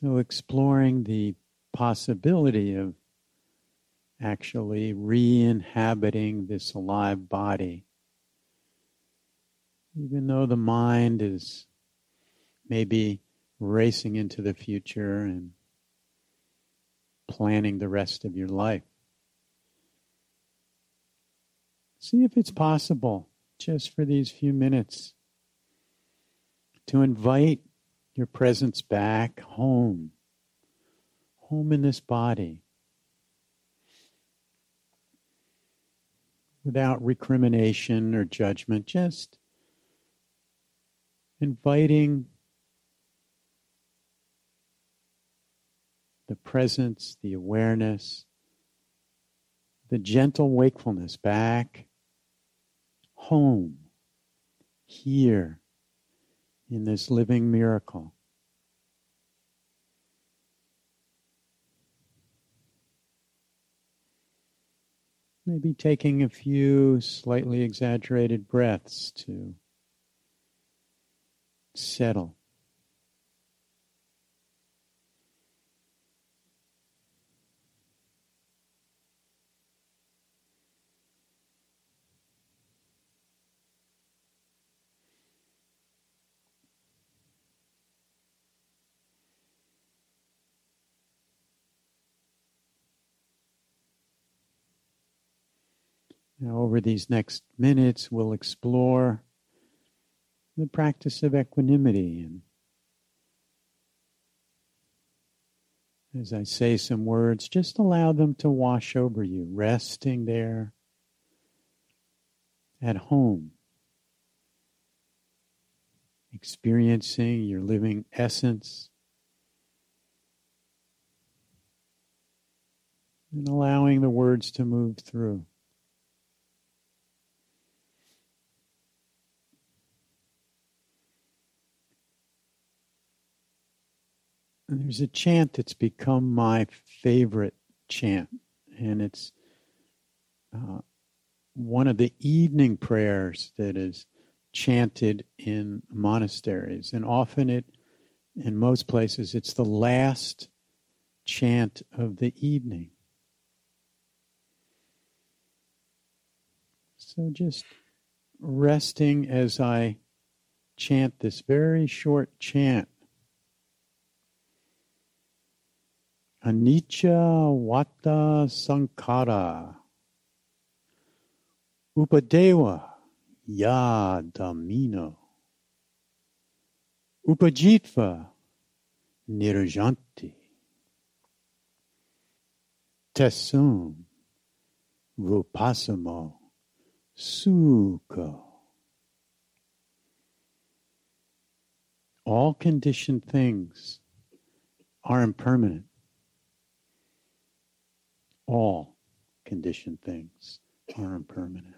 So, exploring the possibility of actually re inhabiting this alive body, even though the mind is maybe racing into the future and planning the rest of your life. See if it's possible, just for these few minutes, to invite your presence back home, home in this body, without recrimination or judgment, just inviting the presence, the awareness, the gentle wakefulness back home, here, in this living miracle. Maybe taking a few slightly exaggerated breaths to settle. Now, over these next minutes, we'll explore the practice of equanimity. And as I say some words, just allow them to wash over you, resting there at home, experiencing your living essence. And allowing the words to move through. There's a chant that's become my favorite chant, and it's uh, one of the evening prayers that is chanted in monasteries, and often it, in most places, it's the last chant of the evening. So just resting as I chant this very short chant Anicca Vata Sankhara Upadeva Yadamino Upajitva Nirajanti. Tesum Rupasamo Sukho All conditioned things are impermanent all conditioned things are impermanent.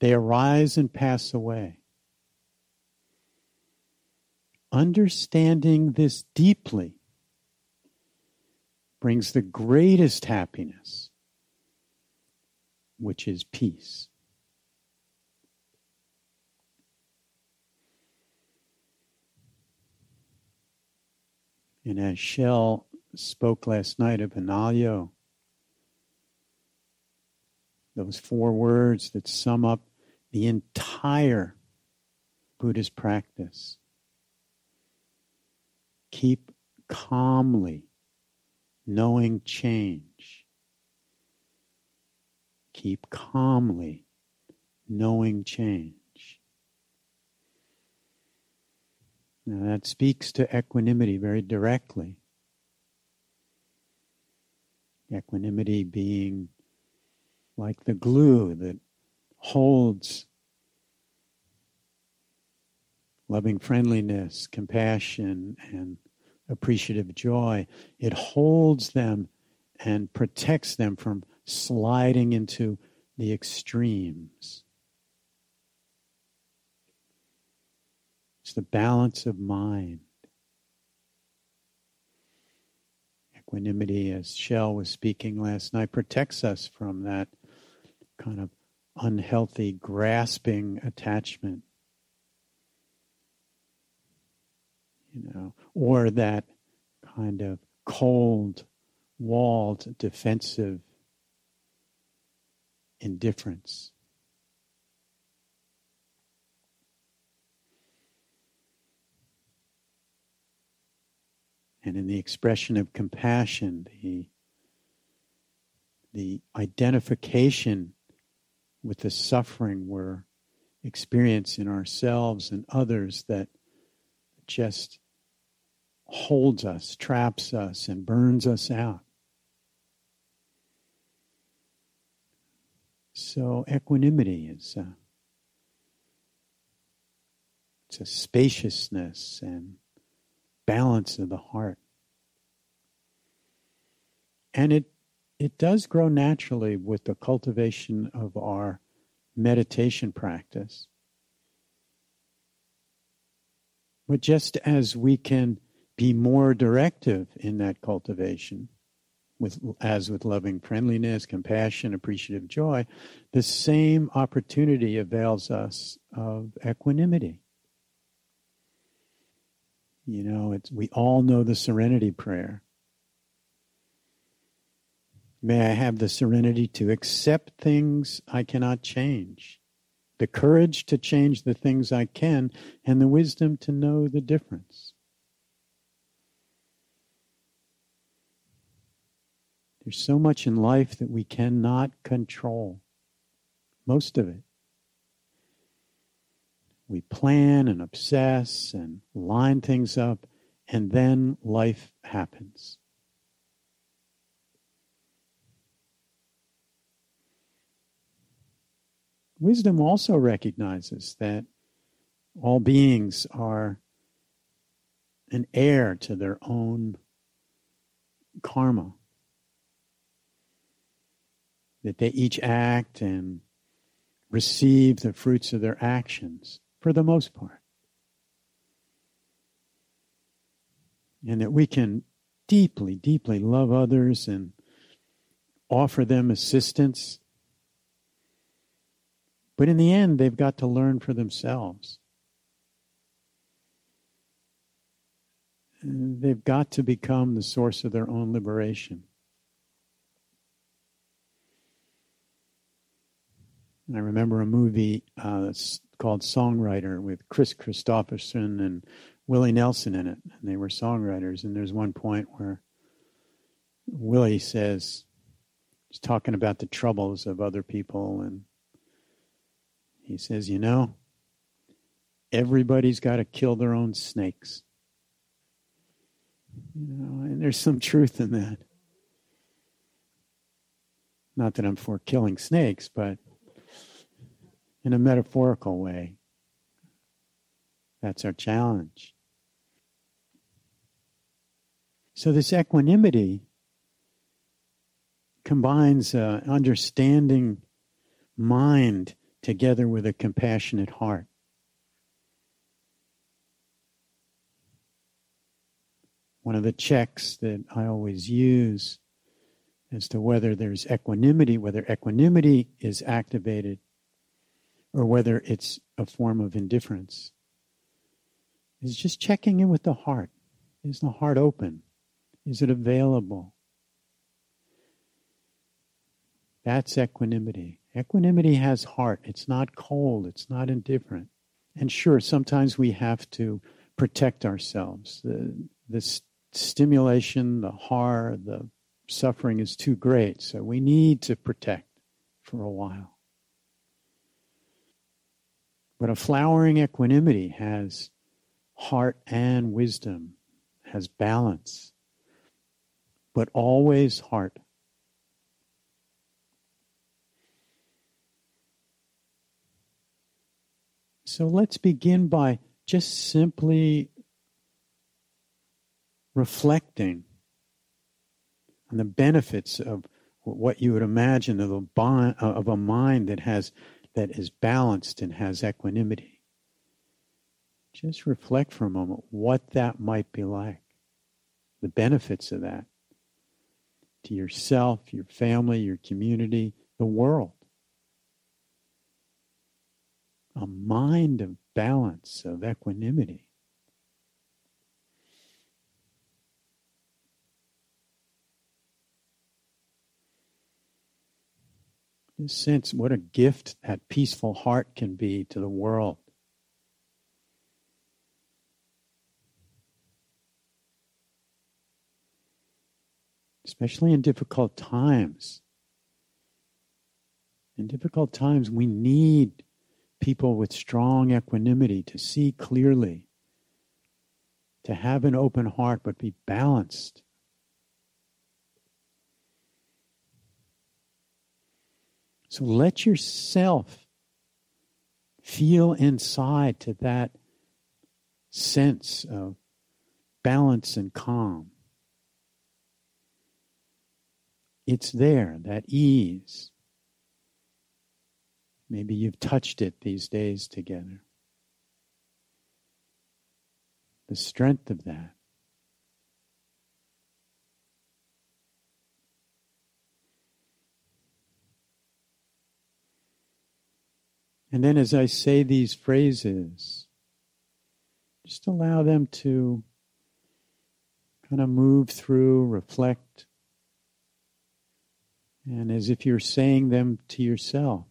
They arise and pass away. Understanding this deeply brings the greatest happiness, which is peace. And as Shell spoke last night of Analayo, those four words that sum up the entire Buddhist practice. Keep calmly knowing change. Keep calmly knowing change. Now that speaks to equanimity very directly. Equanimity being like the glue that holds loving friendliness, compassion, and appreciative joy. It holds them and protects them from sliding into the extremes. It's the balance of mind. Equanimity, as Shell was speaking last night, protects us from that kind of unhealthy, grasping attachment. You know, or that kind of cold, walled, defensive indifference. And in the expression of compassion, the, the identification with the suffering we're experiencing ourselves and others that just holds us, traps us, and burns us out. So equanimity is a, it's a spaciousness and balance of the heart. And it it does grow naturally with the cultivation of our meditation practice. But just as we can be more directive in that cultivation, with as with loving friendliness, compassion, appreciative joy, the same opportunity avails us of equanimity. You know, it's we all know the serenity prayer. May I have the serenity to accept things I cannot change, the courage to change the things I can, and the wisdom to know the difference. There's so much in life that we cannot control, most of it. We plan and obsess and line things up, and then life happens. Wisdom also recognizes that all beings are an heir to their own karma that they each act and receive the fruits of their actions for the most part. And that we can deeply, deeply love others and offer them assistance. But in the end, they've got to learn for themselves. They've got to become the source of their own liberation. I remember a movie uh, that's called Songwriter with Kris Kristofferson and Willie Nelson in it. And they were songwriters. And there's one point where Willie says, he's talking about the troubles of other people. And he says, You know, everybody's got to kill their own snakes. You know, and there's some truth in that. Not that I'm for killing snakes, but in a metaphorical way. That's our challenge. So, this equanimity combines an understanding mind together with a compassionate heart. One of the checks that I always use as to whether there's equanimity, whether equanimity is activated or whether it's a form of indifference, is just checking in with the heart. Is the heart open? Is it available? That's equanimity. Equanimity has heart. It's not cold. It's not indifferent. And sure, sometimes we have to protect ourselves. The, the st- stimulation, the horror, the suffering is too great. So we need to protect for a while. But a flowering equanimity has heart and wisdom, has balance, but always heart. So let's begin by just simply reflecting on the benefits of what you would imagine of a, bond, of a mind that has that is balanced and has equanimity. Just reflect for a moment what that might be like, the benefits of that to yourself, your family, your community, the world a mind of balance, of equanimity. sense what a gift that peaceful heart can be to the world. Especially in difficult times. In difficult times, we need people with strong equanimity to see clearly, to have an open heart, but be balanced. So let yourself feel inside to that sense of balance and calm. It's there, that ease. Maybe you've touched it these days together. The strength of that. And then as I say these phrases, just allow them to kind of move through, reflect, and as if you're saying them to yourself.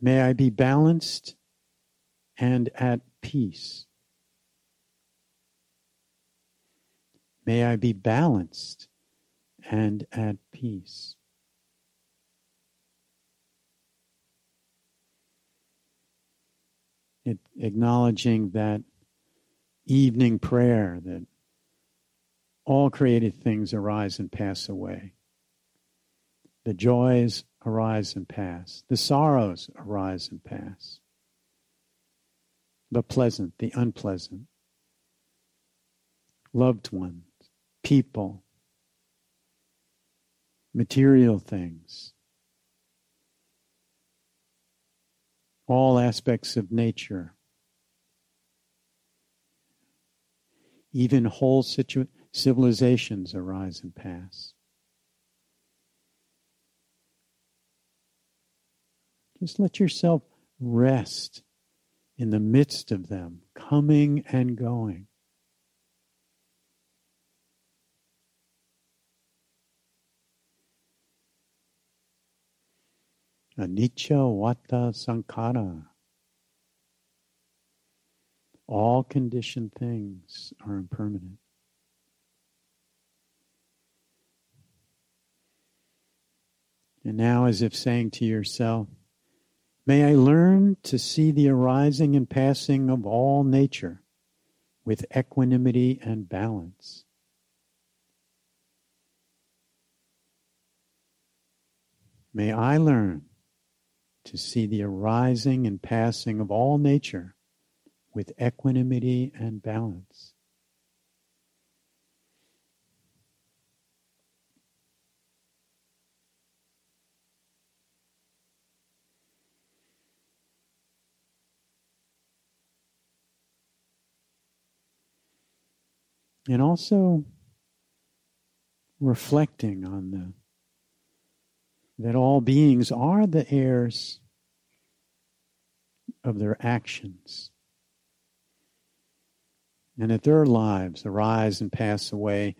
May I be balanced and at peace. May I be balanced and at peace. It, acknowledging that evening prayer that all created things arise and pass away. The joys arise and pass. The sorrows arise and pass. The pleasant, the unpleasant. Loved ones, people, material things. All aspects of nature. Even whole situ- civilizations arise and pass. Just let yourself rest in the midst of them, coming and going. Anicca vata sankhara. All conditioned things are impermanent. And now, as if saying to yourself, May I learn to see the arising and passing of all nature with equanimity and balance. May I learn to see the arising and passing of all nature with equanimity and balance. And also reflecting on the that all beings are the heirs of their actions. And that their lives arise and pass away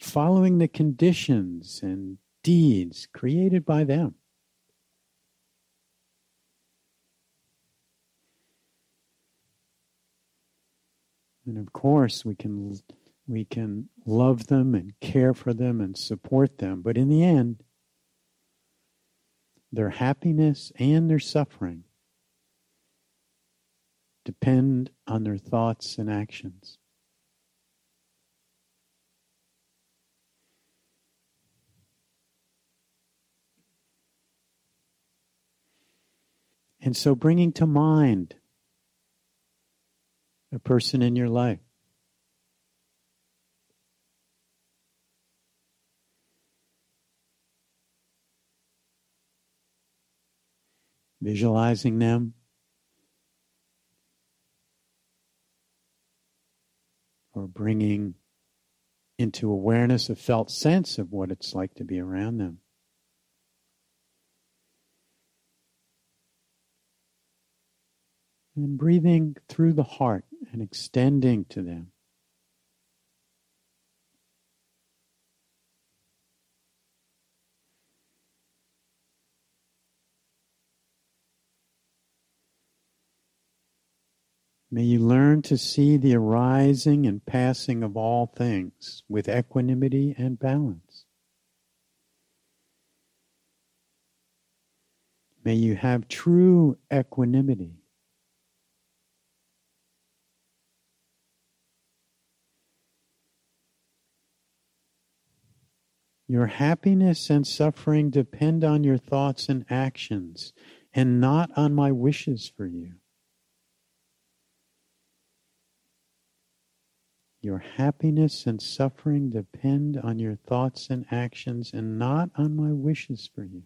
following the conditions and deeds created by them. And of course we can we can love them and care for them and support them. But in the end, their happiness and their suffering depend on their thoughts and actions. And so bringing to mind a person in your life visualizing them. Or bringing into awareness a felt sense of what it's like to be around them. And breathing through the heart and extending to them. May you learn to see the arising and passing of all things with equanimity and balance. May you have true equanimity. Your happiness and suffering depend on your thoughts and actions and not on my wishes for you. Your happiness and suffering depend on your thoughts and actions and not on my wishes for you.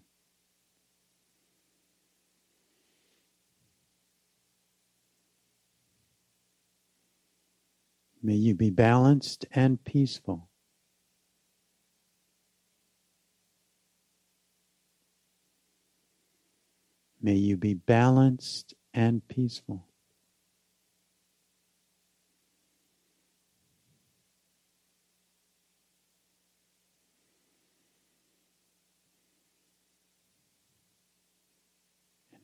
May you be balanced and peaceful. May you be balanced and peaceful.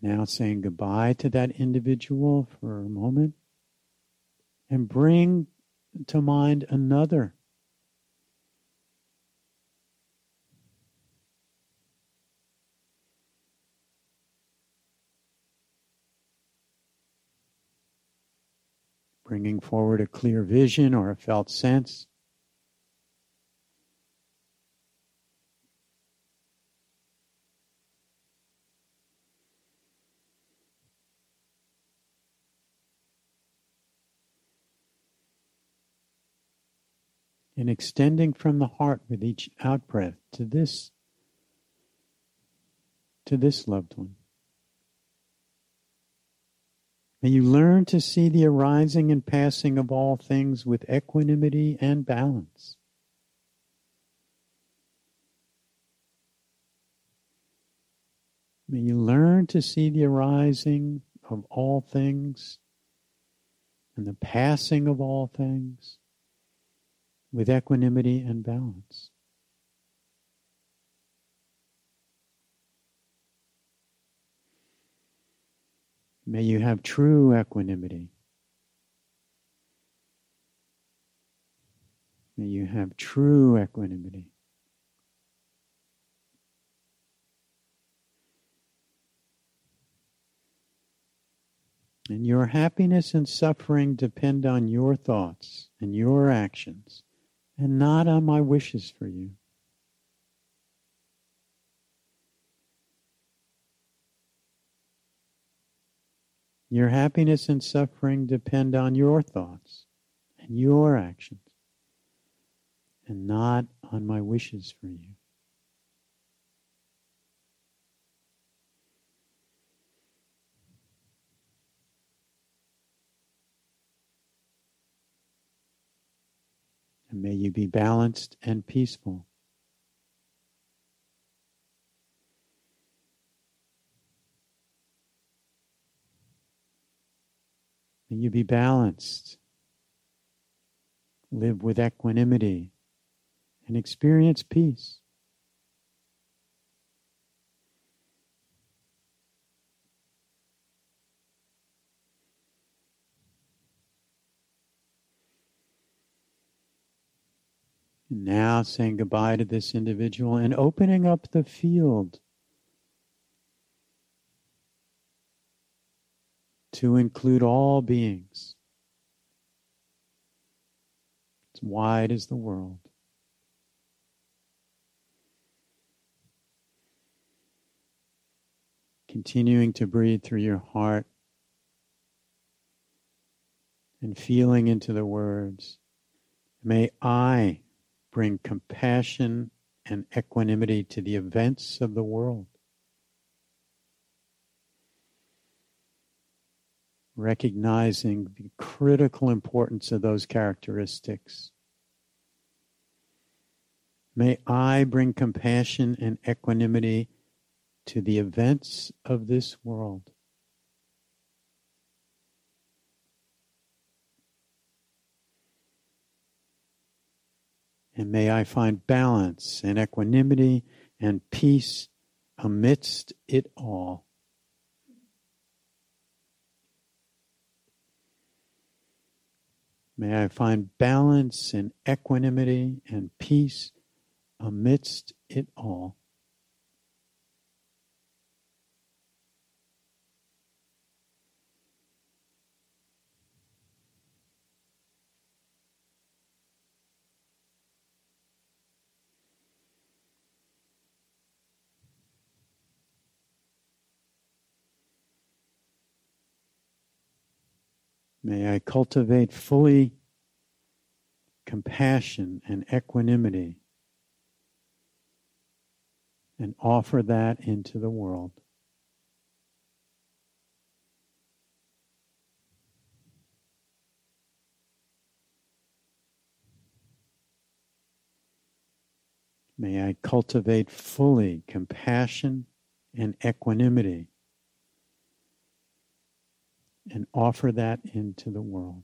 Now saying goodbye to that individual for a moment and bring to mind another. Bringing forward a clear vision or a felt sense. And extending from the heart with each out breath to this to this loved one. May you learn to see the arising and passing of all things with equanimity and balance. May you learn to see the arising of all things and the passing of all things with equanimity and balance. May you have true equanimity. May you have true equanimity. And your happiness and suffering depend on your thoughts and your actions and not on my wishes for you. Your happiness and suffering depend on your thoughts and your actions, and not on my wishes for you. And may you be balanced and peaceful. May you be balanced. Live with equanimity and experience peace. Now saying goodbye to this individual and opening up the field to include all beings. As wide as the world. Continuing to breathe through your heart and feeling into the words. May I bring compassion and equanimity to the events of the world. Recognizing the critical importance of those characteristics. May I bring compassion and equanimity to the events of this world. And may I find balance and equanimity and peace amidst it all. May I find balance and equanimity and peace amidst it all. May I cultivate fully compassion and equanimity and offer that into the world. May I cultivate fully compassion and equanimity and offer that into the world.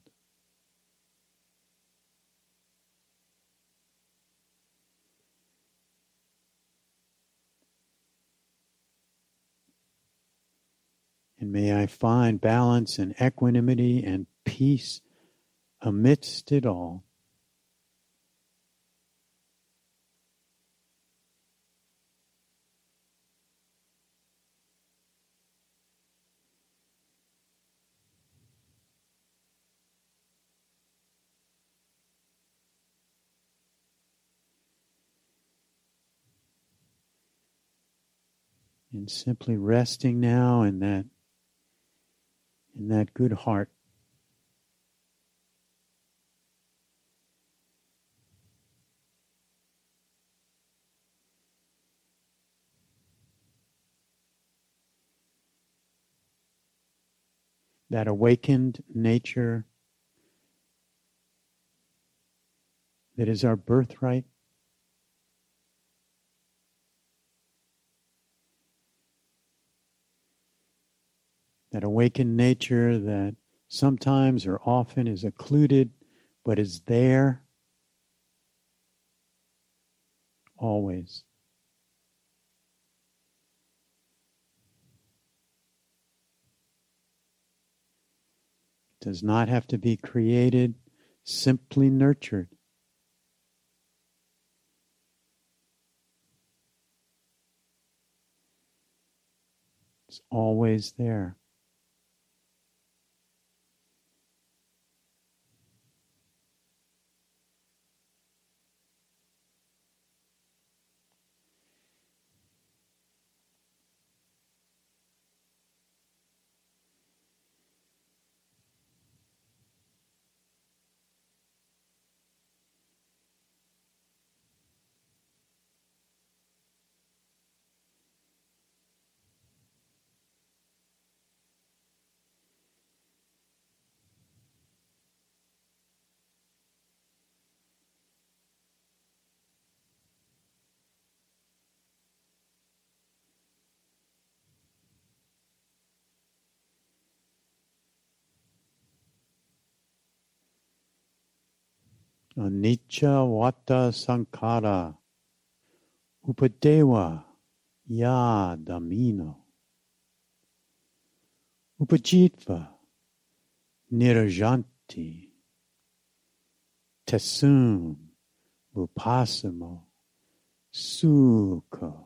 And may I find balance and equanimity and peace amidst it all. And simply resting now in that in that good heart. That awakened nature that is our birthright that awakened nature that sometimes or often is occluded but is there always. Does not have to be created, simply nurtured. It's always there. Anicca vata sankhara upadeva ya damino. Upajitva nirajanti. Tesum upasamo sukho